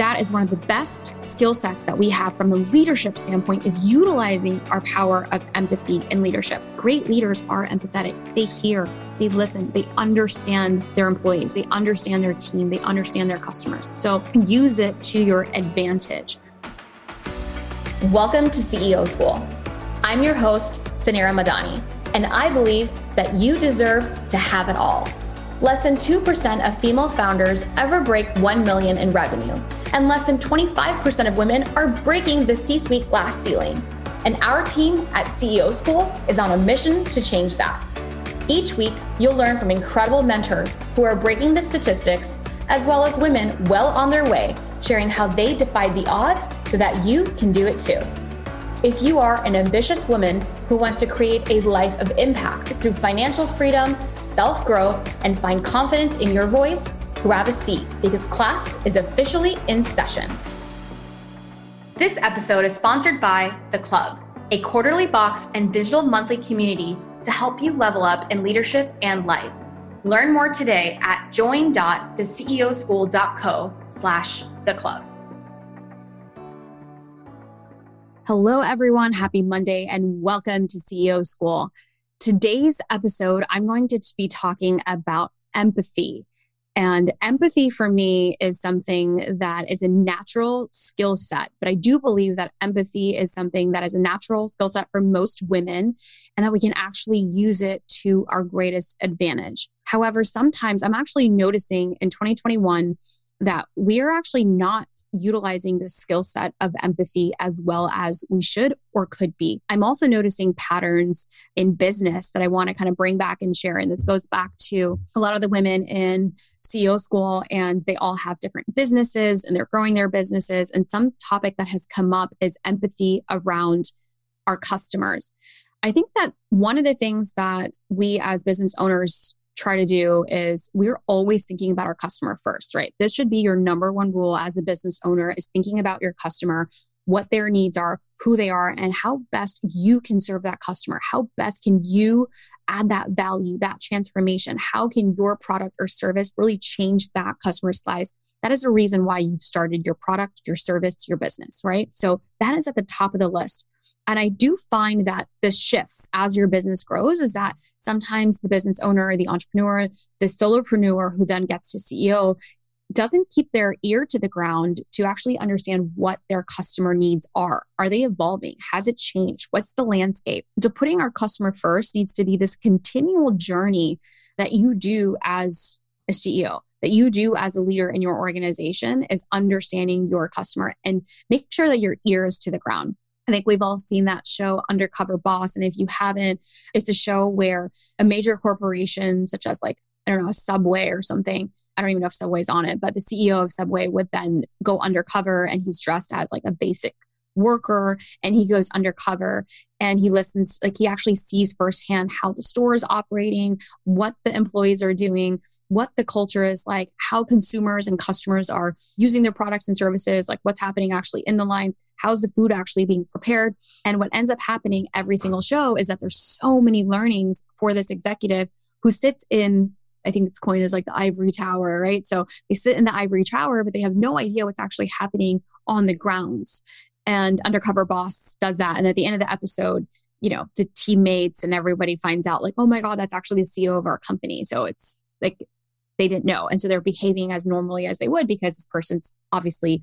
that is one of the best skill sets that we have from a leadership standpoint is utilizing our power of empathy in leadership. Great leaders are empathetic. They hear, they listen, they understand their employees, they understand their team, they understand their customers. So use it to your advantage. Welcome to CEO School. I'm your host, Suneera Madani, and I believe that you deserve to have it all. Less than 2% of female founders ever break 1 million in revenue and less than 25% of women are breaking the C suite glass ceiling. And our team at CEO School is on a mission to change that. Each week, you'll learn from incredible mentors who are breaking the statistics, as well as women well on their way, sharing how they defied the odds so that you can do it too. If you are an ambitious woman who wants to create a life of impact through financial freedom, self growth, and find confidence in your voice, grab a seat because class is officially in session. This episode is sponsored by The Club, a quarterly box and digital monthly community to help you level up in leadership and life. Learn more today at join.theceoschool.co slash the club. Hello, everyone. Happy Monday and welcome to CEO School. Today's episode, I'm going to be talking about empathy. And empathy for me is something that is a natural skill set. But I do believe that empathy is something that is a natural skill set for most women and that we can actually use it to our greatest advantage. However, sometimes I'm actually noticing in 2021 that we are actually not utilizing the skill set of empathy as well as we should or could be. I'm also noticing patterns in business that I want to kind of bring back and share. And this goes back to a lot of the women in CEO school, and they all have different businesses and they're growing their businesses. And some topic that has come up is empathy around our customers. I think that one of the things that we as business owners try to do is we're always thinking about our customer first, right? This should be your number one rule as a business owner is thinking about your customer, what their needs are, who they are, and how best you can serve that customer. How best can you add that value, that transformation? How can your product or service really change that customer's lives? That is a reason why you started your product, your service, your business, right? So that is at the top of the list. And I do find that this shifts as your business grows is that sometimes the business owner, the entrepreneur, the solopreneur who then gets to CEO doesn't keep their ear to the ground to actually understand what their customer needs are. Are they evolving? Has it changed? What's the landscape? So putting our customer first needs to be this continual journey that you do as a CEO that you do as a leader in your organization is understanding your customer and making sure that your ear is to the ground. I think we've all seen that show, Undercover Boss. And if you haven't, it's a show where a major corporation, such as like, I don't know, a Subway or something, I don't even know if Subway's on it, but the CEO of Subway would then go undercover and he's dressed as like a basic worker and he goes undercover and he listens like he actually sees firsthand how the store is operating what the employees are doing what the culture is like, how consumers and customers are using their products and services, like what's happening actually in the lines, how's the food actually being prepared. And what ends up happening every single show is that there's so many learnings for this executive who sits in I think it's coined as like the ivory tower, right? So they sit in the ivory tower, but they have no idea what's actually happening on the grounds. And Undercover Boss does that. And at the end of the episode, you know, the teammates and everybody finds out, like, oh my God, that's actually the CEO of our company. So it's like they didn't know. And so they're behaving as normally as they would because this person's obviously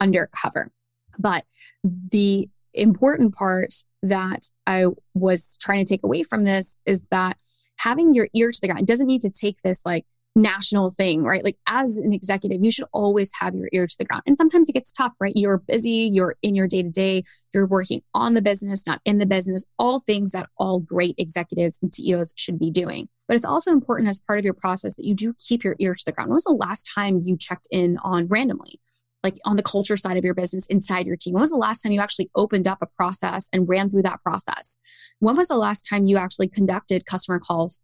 undercover. But the important part that I was trying to take away from this is that having your ear to the ground doesn't need to take this like national thing, right? Like as an executive, you should always have your ear to the ground. And sometimes it gets tough, right? You're busy, you're in your day to day, you're working on the business, not in the business, all things that all great executives and CEOs should be doing. But it's also important as part of your process that you do keep your ear to the ground. When was the last time you checked in on randomly? Like on the culture side of your business inside your team? When was the last time you actually opened up a process and ran through that process? When was the last time you actually conducted customer calls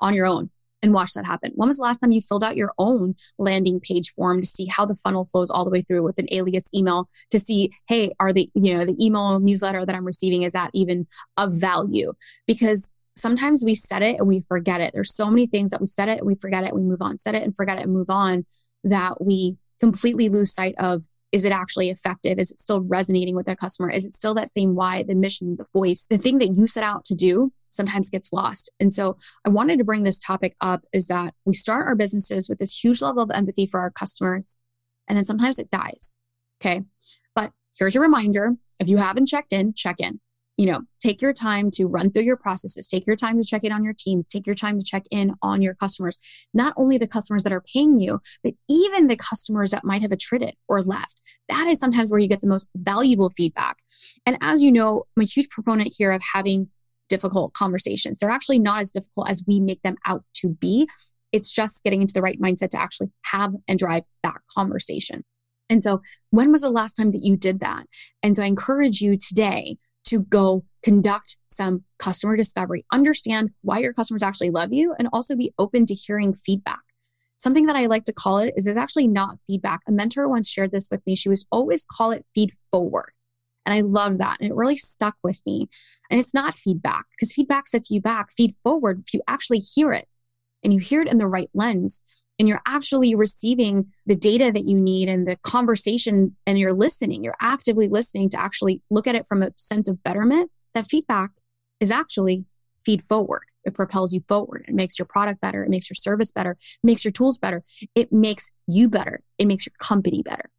on your own and watched that happen. When was the last time you filled out your own landing page form to see how the funnel flows all the way through with an alias email to see, hey, are the, you know, the email newsletter that I'm receiving, is that even of value? Because sometimes we set it and we forget it. There's so many things that we set it and we forget it, we move on, set it and forget it and move on that we completely lose sight of is it actually effective? Is it still resonating with the customer? Is it still that same why, the mission, the voice, the thing that you set out to do sometimes gets lost. And so I wanted to bring this topic up is that we start our businesses with this huge level of empathy for our customers, and then sometimes it dies. Okay. But here's a reminder if you haven't checked in, check in you know, take your time to run through your processes, take your time to check in on your teams, take your time to check in on your customers, not only the customers that are paying you, but even the customers that might have attrited or left. That is sometimes where you get the most valuable feedback. And as you know, I'm a huge proponent here of having difficult conversations. They're actually not as difficult as we make them out to be. It's just getting into the right mindset to actually have and drive that conversation. And so, when was the last time that you did that? And so, I encourage you today to go conduct some customer discovery, understand why your customers actually love you, and also be open to hearing feedback. Something that I like to call it is it's actually not feedback. A mentor once shared this with me. She was always call it feed forward. And I love that. And it really stuck with me. And it's not feedback because feedback sets you back. Feed forward if you actually hear it and you hear it in the right lens and you're actually receiving the data that you need and the conversation and you're listening, you're actively listening to actually look at it from a sense of betterment, that feedback is actually feed forward. It propels you forward. It makes your product better. It makes your service better. It makes your tools better. It makes you better. It makes your company better.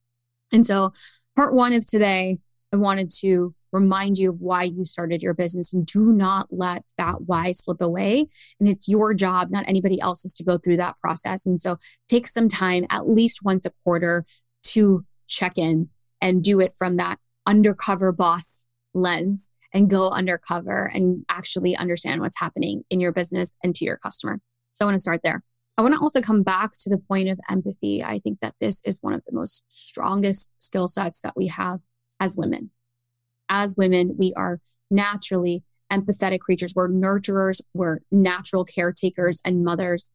And so, part one of today, I wanted to remind you of why you started your business and do not let that why slip away. And it's your job, not anybody else's, to go through that process. And so take some time, at least once a quarter, to check in and do it from that undercover boss lens and go undercover and actually understand what's happening in your business and to your customer. So I want to start there. I want to also come back to the point of empathy. I think that this is one of the most strongest skill sets that we have as women as women, we are naturally empathetic creatures. We're nurturers, we're natural caretakers and mothers.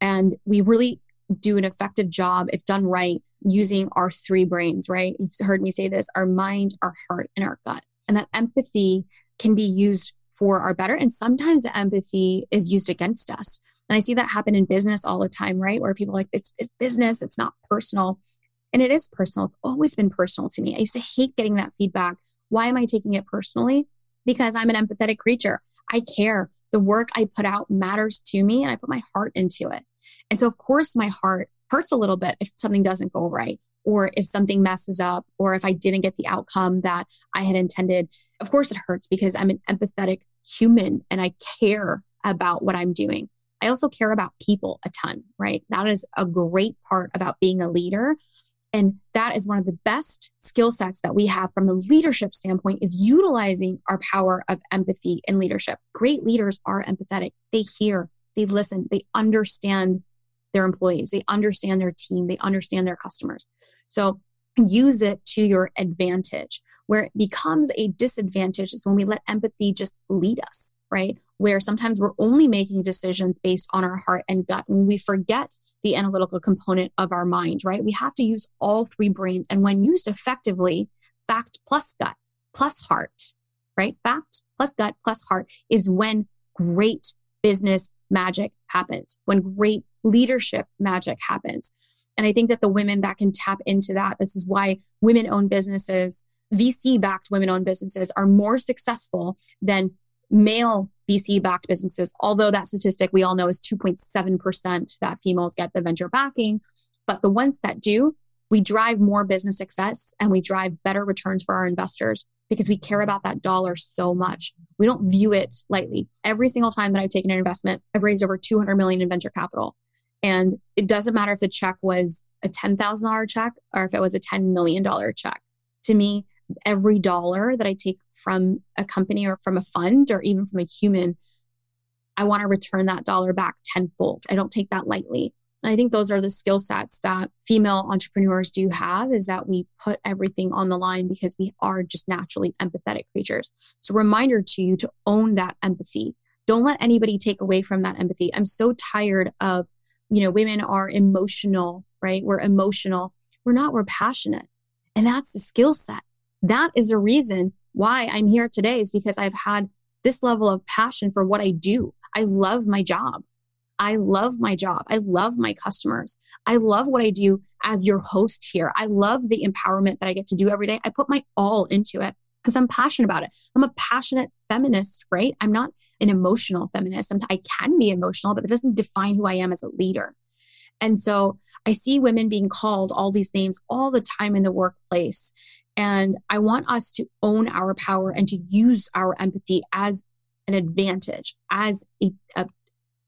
And we really do an effective job, if done right, using our three brains, right? You've heard me say this our mind, our heart, and our gut. And that empathy can be used for our better. And sometimes the empathy is used against us. And I see that happen in business all the time, right? Where people like, it's, it's business, it's not personal. And it is personal. It's always been personal to me. I used to hate getting that feedback why am I taking it personally? Because I'm an empathetic creature. I care. The work I put out matters to me and I put my heart into it. And so, of course, my heart hurts a little bit if something doesn't go right or if something messes up or if I didn't get the outcome that I had intended. Of course, it hurts because I'm an empathetic human and I care about what I'm doing. I also care about people a ton, right? That is a great part about being a leader and that is one of the best skill sets that we have from a leadership standpoint is utilizing our power of empathy in leadership. Great leaders are empathetic. They hear, they listen, they understand their employees, they understand their team, they understand their customers. So use it to your advantage. Where it becomes a disadvantage is when we let empathy just lead us, right? Where sometimes we're only making decisions based on our heart and gut and we forget the analytical component of our mind, right? We have to use all three brains. And when used effectively, fact plus gut plus heart, right? Fact plus gut plus heart is when great business magic happens, when great leadership magic happens. And I think that the women that can tap into that, this is why women owned businesses, VC backed women owned businesses are more successful than male VC backed businesses, although that statistic we all know is 2.7% that females get the venture backing. But the ones that do, we drive more business success and we drive better returns for our investors because we care about that dollar so much. We don't view it lightly. Every single time that I've taken an investment, I've raised over 200 million in venture capital. And it doesn't matter if the check was a $10,000 check or if it was a $10 million check. To me, every dollar that I take from a company or from a fund or even from a human, I want to return that dollar back tenfold. I don't take that lightly. And I think those are the skill sets that female entrepreneurs do have is that we put everything on the line because we are just naturally empathetic creatures. So reminder to you to own that empathy. Don't let anybody take away from that empathy. I'm so tired of, you know, women are emotional, right? We're emotional. We're not, we're passionate. And that's the skill set. That is the reason why I'm here today is because I've had this level of passion for what I do. I love my job. I love my job. I love my customers. I love what I do as your host here. I love the empowerment that I get to do every day. I put my all into it because I'm passionate about it. I'm a passionate feminist, right? I'm not an emotional feminist. I can be emotional, but it doesn't define who I am as a leader. And so I see women being called all these names all the time in the workplace. And I want us to own our power and to use our empathy as an advantage, as a, a,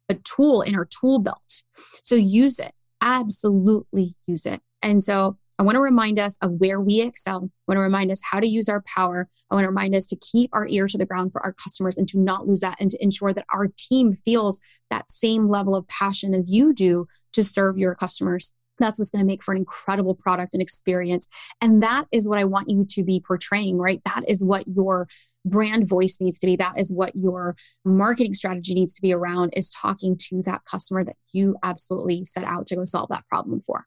a tool in our tool belt. So use it. Absolutely use it. And so I want to remind us of where we excel. I want to remind us how to use our power. I want to remind us to keep our ear to the ground for our customers and to not lose that and to ensure that our team feels that same level of passion as you do to serve your customers. That's what's going to make for an incredible product and experience. And that is what I want you to be portraying, right? That is what your brand voice needs to be. That is what your marketing strategy needs to be around is talking to that customer that you absolutely set out to go solve that problem for.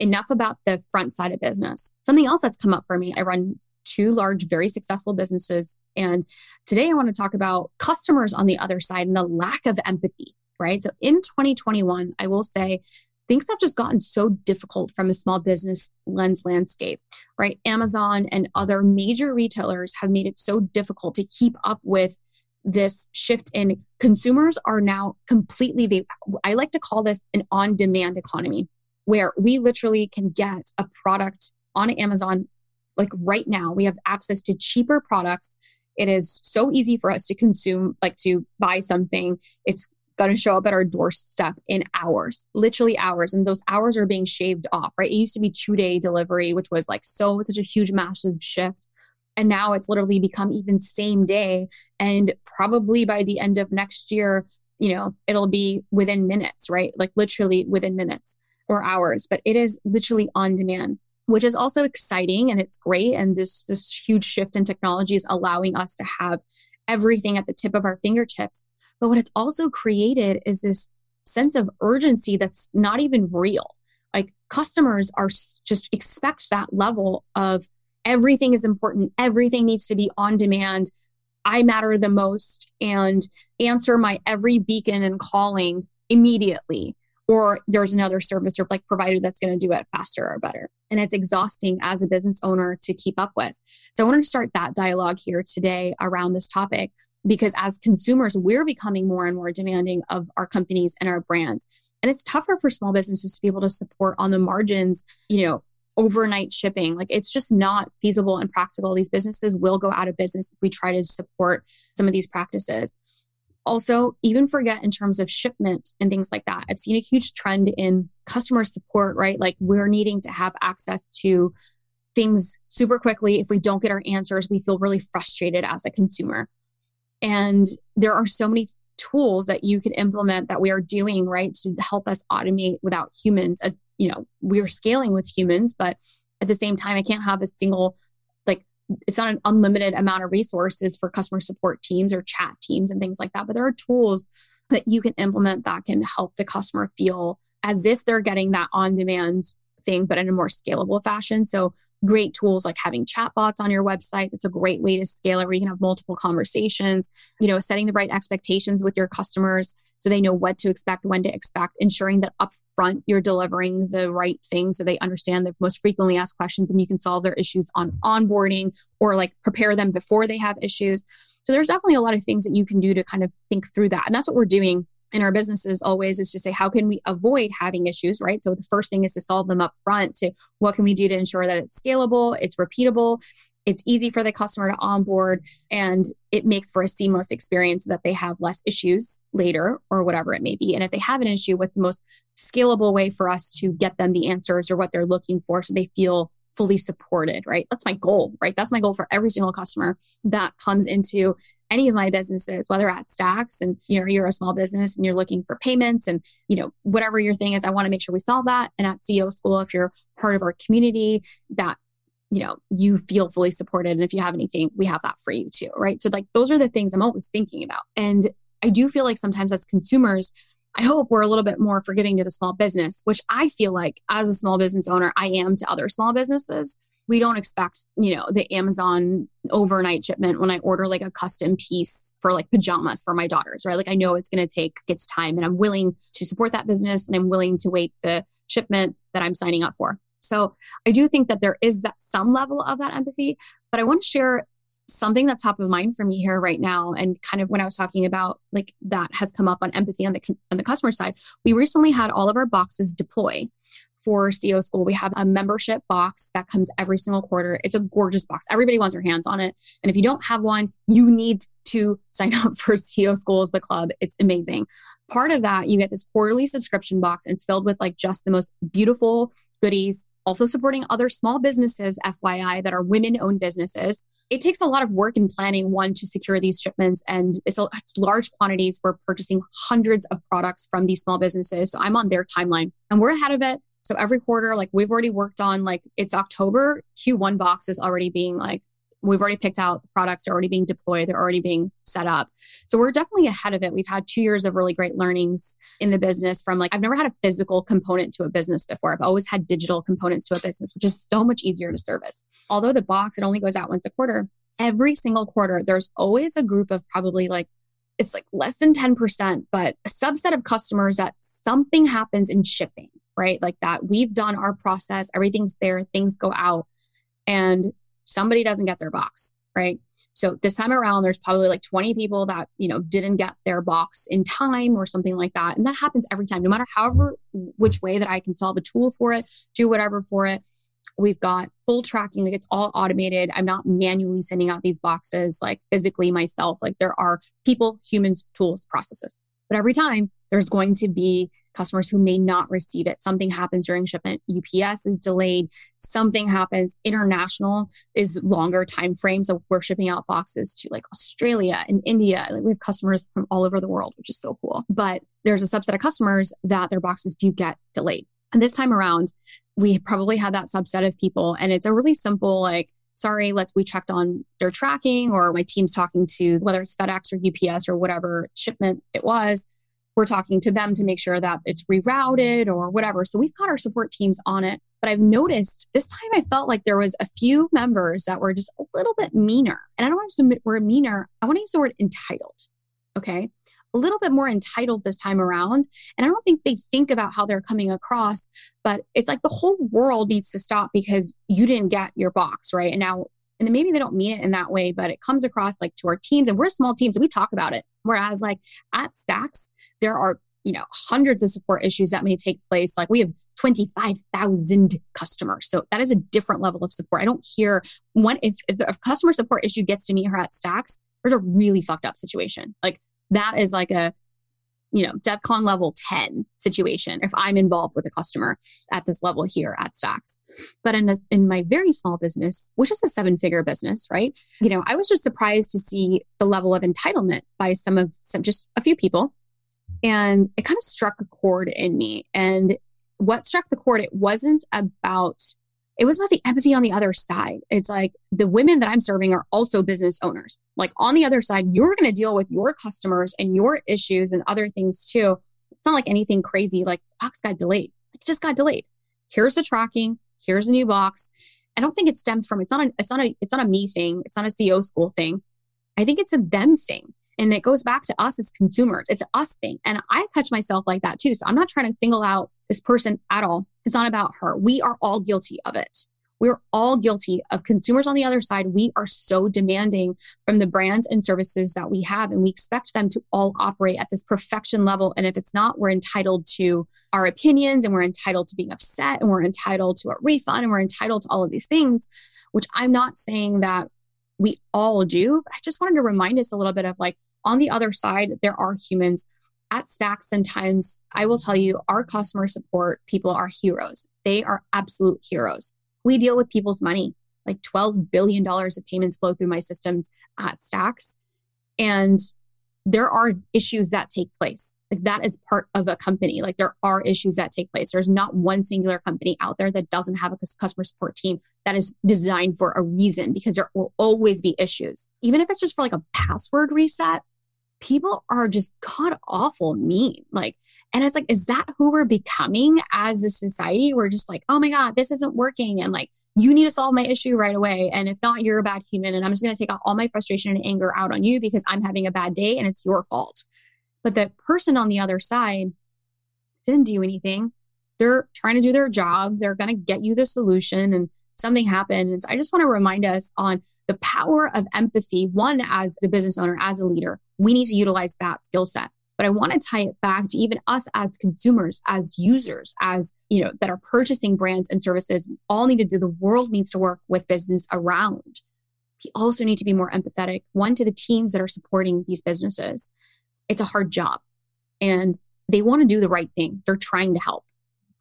Enough about the front side of business. Something else that's come up for me, I run two large, very successful businesses. And today I want to talk about customers on the other side and the lack of empathy, right? So in 2021, I will say things have just gotten so difficult from a small business lens landscape, right? Amazon and other major retailers have made it so difficult to keep up with this shift in consumers are now completely they I like to call this an on-demand economy where we literally can get a product on Amazon like right now. We have access to cheaper products. It is so easy for us to consume, like to buy something. It's going to show up at our doorstep in hours, literally hours. And those hours are being shaved off, right? It used to be two day delivery, which was like so, such a huge, massive shift. And now it's literally become even same day. And probably by the end of next year, you know, it'll be within minutes, right? Like literally within minutes or hours, but it is literally on demand which is also exciting and it's great and this this huge shift in technology is allowing us to have everything at the tip of our fingertips but what it's also created is this sense of urgency that's not even real. Like customers are just expect that level of everything is important, everything needs to be on demand. I matter the most and answer my every beacon and calling immediately. Or there's another service or like provider that's going to do it faster or better. And it's exhausting as a business owner to keep up with. So I wanted to start that dialogue here today around this topic because as consumers, we're becoming more and more demanding of our companies and our brands. And it's tougher for small businesses to be able to support on the margins, you know, overnight shipping. Like it's just not feasible and practical. These businesses will go out of business if we try to support some of these practices. Also, even forget in terms of shipment and things like that. I've seen a huge trend in customer support, right? Like we're needing to have access to things super quickly. If we don't get our answers, we feel really frustrated as a consumer. And there are so many tools that you can implement that we are doing, right, to help us automate without humans as, you know, we're scaling with humans, but at the same time, I can't have a single, like, it's not an unlimited amount of resources for customer support teams or chat teams and things like that. But there are tools that you can implement that can help the customer feel as if they're getting that on demand thing, but in a more scalable fashion. So great tools like having chatbots on your website. That's a great way to scale it where you can have multiple conversations, you know, setting the right expectations with your customers so they know what to expect, when to expect, ensuring that upfront you're delivering the right things so they understand the most frequently asked questions and you can solve their issues on onboarding or like prepare them before they have issues. So there's definitely a lot of things that you can do to kind of think through that. And that's what we're doing in our businesses always is to say how can we avoid having issues right? So the first thing is to solve them up front to what can we do to ensure that it's scalable it's repeatable it's easy for the customer to onboard and it makes for a seamless experience so that they have less issues later or whatever it may be. And if they have an issue what's the most scalable way for us to get them the answers or what they're looking for so they feel fully supported, right? That's my goal, right? That's my goal for every single customer that comes into any of my businesses, whether at Stax and you know you're a small business and you're looking for payments and you know whatever your thing is, I want to make sure we solve that. And at CEO School, if you're part of our community, that you know you feel fully supported, and if you have anything, we have that for you too, right? So like those are the things I'm always thinking about, and I do feel like sometimes as consumers I hope we're a little bit more forgiving to the small business, which I feel like as a small business owner, I am to other small businesses. We don't expect, you know, the Amazon overnight shipment when I order like a custom piece for like pajamas for my daughters, right? Like I know it's going to take its time and I'm willing to support that business and I'm willing to wait the shipment that I'm signing up for. So I do think that there is that some level of that empathy, but I want to share something that's top of mind for me here right now and kind of when i was talking about like that has come up on empathy on the on the customer side we recently had all of our boxes deploy for CEO School, we have a membership box that comes every single quarter. It's a gorgeous box. Everybody wants their hands on it. And if you don't have one, you need to sign up for CEO Schools, the club. It's amazing. Part of that, you get this quarterly subscription box and it's filled with like just the most beautiful goodies, also supporting other small businesses, FYI, that are women owned businesses. It takes a lot of work and planning one to secure these shipments, and it's, a, it's large quantities. We're purchasing hundreds of products from these small businesses. So I'm on their timeline and we're ahead of it. So every quarter, like we've already worked on like it's October, Q1 box is already being like we've already picked out products are already being deployed they're already being set up. So we're definitely ahead of it. We've had two years of really great learnings in the business from like i've never had a physical component to a business before. I've always had digital components to a business which is so much easier to service. Although the box it only goes out once a quarter every single quarter there's always a group of probably like it's like less than 10% but a subset of customers that something happens in shipping right? Like that we've done our process everything's there things go out and somebody doesn't get their box, right? So this time around, there's probably like 20 people that, you know, didn't get their box in time or something like that. And that happens every time, no matter however, which way that I can solve a tool for it, do whatever for it. We've got full tracking, like it's all automated. I'm not manually sending out these boxes like physically myself. Like there are people, humans, tools, processes. But every time there's going to be customers who may not receive it. Something happens during shipment. UPS is delayed. Something happens. International is longer time frame. So we're shipping out boxes to like Australia and India. Like we have customers from all over the world, which is so cool. But there's a subset of customers that their boxes do get delayed. And this time around, we probably had that subset of people. And it's a really simple, like, sorry, let's we checked on their tracking, or my team's talking to whether it's FedEx or UPS or whatever shipment it was we're talking to them to make sure that it's rerouted or whatever. So we've got our support teams on it. But I've noticed this time I felt like there was a few members that were just a little bit meaner. And I don't want to use the word meaner. I want to use the word entitled. Okay. A little bit more entitled this time around. And I don't think they think about how they're coming across, but it's like the whole world needs to stop because you didn't get your box, right? And now and maybe they don't mean it in that way, but it comes across like to our teams, and we're small teams, and we talk about it. Whereas, like at Stax, there are you know hundreds of support issues that may take place like we have 25,000 customers so that is a different level of support i don't hear one if, if a customer support issue gets to meet her at Stax there's a really fucked up situation like that is like a you know defcon level 10 situation if i'm involved with a customer at this level here at Stax. But in, a, in my very small business which is a seven figure business right? You know i was just surprised to see the level of entitlement by some of some just a few people. And it kind of struck a chord in me. And what struck the chord, it wasn't about, it was about the empathy on the other side. It's like the women that I'm serving are also business owners. Like on the other side, you're going to deal with your customers and your issues and other things too. It's not like anything crazy, like box got delayed. It just got delayed. Here's the tracking. Here's a new box. I don't think it stems from it's not a it's not a it's not a me thing. It's not a CEO school thing. I think it's a them thing. And it goes back to us as consumers. It's us thing. And I catch myself like that too. So I'm not trying to single out this person at all. It's not about her. We are all guilty of it. We're all guilty of consumers on the other side. We are so demanding from the brands and services that we have, and we expect them to all operate at this perfection level. And if it's not, we're entitled to our opinions and we're entitled to being upset and we're entitled to a refund and we're entitled to all of these things, which I'm not saying that we all do. I just wanted to remind us a little bit of like, on the other side, there are humans at Stax. Sometimes I will tell you, our customer support people are heroes. They are absolute heroes. We deal with people's money, like $12 billion of payments flow through my systems at Stax. And there are issues that take place. Like that is part of a company. Like there are issues that take place. There's not one singular company out there that doesn't have a customer support team that is designed for a reason because there will always be issues. Even if it's just for like a password reset, people are just god awful mean. Like, and it's like, is that who we're becoming as a society? We're just like, oh my God, this isn't working. And like, you need to solve my issue right away. And if not, you're a bad human. And I'm just going to take all my frustration and anger out on you because I'm having a bad day and it's your fault. But the person on the other side didn't do anything. they're trying to do their job. They're going to get you the solution and something happened. And so I just want to remind us on the power of empathy. One, as the business owner, as a leader, we need to utilize that skill set. But I want to tie it back to even us as consumers, as users, as you know, that are purchasing brands and services. all need to do. The world needs to work with business around. We also need to be more empathetic. One to the teams that are supporting these businesses. It's a hard job, and they want to do the right thing. They're trying to help.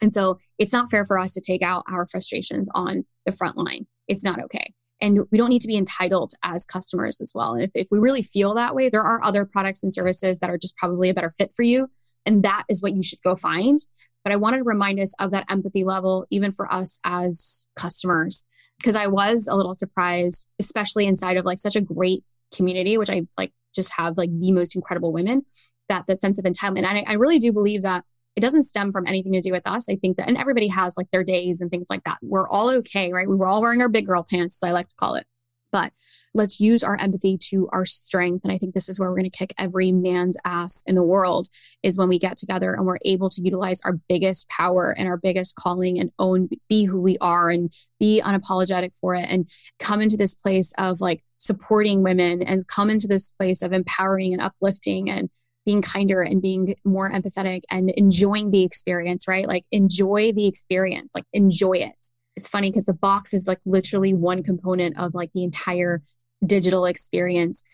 And so it's not fair for us to take out our frustrations on the front line. It's not okay. And we don't need to be entitled as customers as well. And if, if we really feel that way, there are other products and services that are just probably a better fit for you. And that is what you should go find. But I wanted to remind us of that empathy level, even for us as customers, because I was a little surprised, especially inside of like such a great community, which I like just have like the most incredible women, that that sense of entitlement. And I, I really do believe that it doesn't stem from anything to do with us. I think that, and everybody has like their days and things like that. We're all okay, right? We were all wearing our big girl pants, as I like to call it. But let's use our empathy to our strength. And I think this is where we're going to kick every man's ass in the world is when we get together and we're able to utilize our biggest power and our biggest calling and own, be who we are and be unapologetic for it and come into this place of like supporting women and come into this place of empowering and uplifting and being kinder and being more empathetic and enjoying the experience, right? Like enjoy the experience, like enjoy it. It's funny because the box is like literally one component of like the entire digital experience.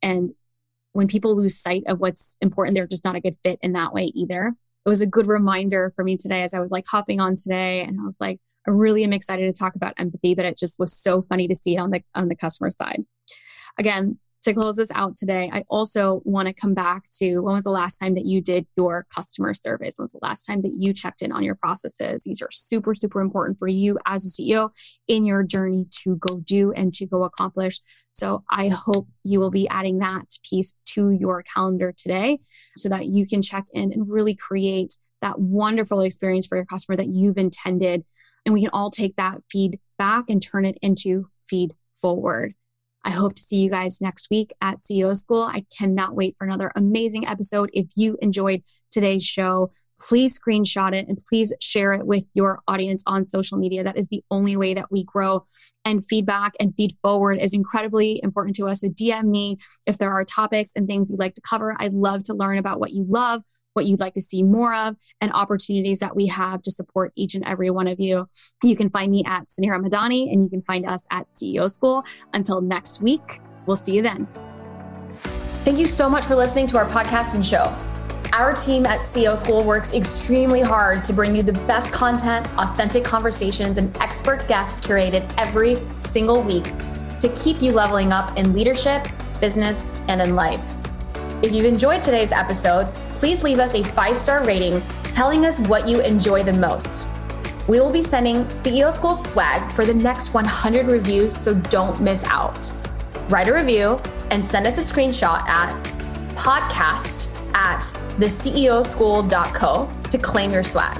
And when people lose sight of what's important, they're just not a good fit in that way either. It was a good reminder for me today as I was like hopping on today and I was like, I really am excited to talk about empathy, but it just was so funny to see it on the on the customer side. Again, to close this out today, I also want to come back to when was the last time that you did your customer surveys? When was the last time that you checked in on your processes? These are super, super important for you as a CEO in your journey to go do and to go accomplish. So I hope you will be adding that piece to your calendar today so that you can check in and really create that wonderful experience for your customer that you've intended. And we can all take that feedback and turn it into feed forward. I hope to see you guys next week at CEO School. I cannot wait for another amazing episode. If you enjoyed today's show, please screenshot it and please share it with your audience on social media. That is the only way that we grow. And feedback and feed forward is incredibly important to us. So DM me if there are topics and things you'd like to cover. I'd love to learn about what you love what you'd like to see more of, and opportunities that we have to support each and every one of you. You can find me at Suneera Madani, and you can find us at CEO School. Until next week, we'll see you then. Thank you so much for listening to our podcast and show. Our team at CEO School works extremely hard to bring you the best content, authentic conversations, and expert guests curated every single week to keep you leveling up in leadership, business, and in life. If you've enjoyed today's episode, please leave us a five star rating telling us what you enjoy the most. We will be sending CEO School swag for the next 100 reviews, so don't miss out. Write a review and send us a screenshot at podcast at theceoschool.co to claim your swag.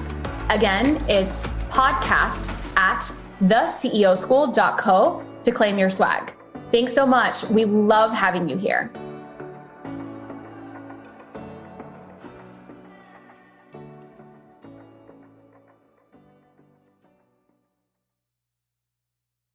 Again, it's podcast at theceoschool.co to claim your swag. Thanks so much. We love having you here.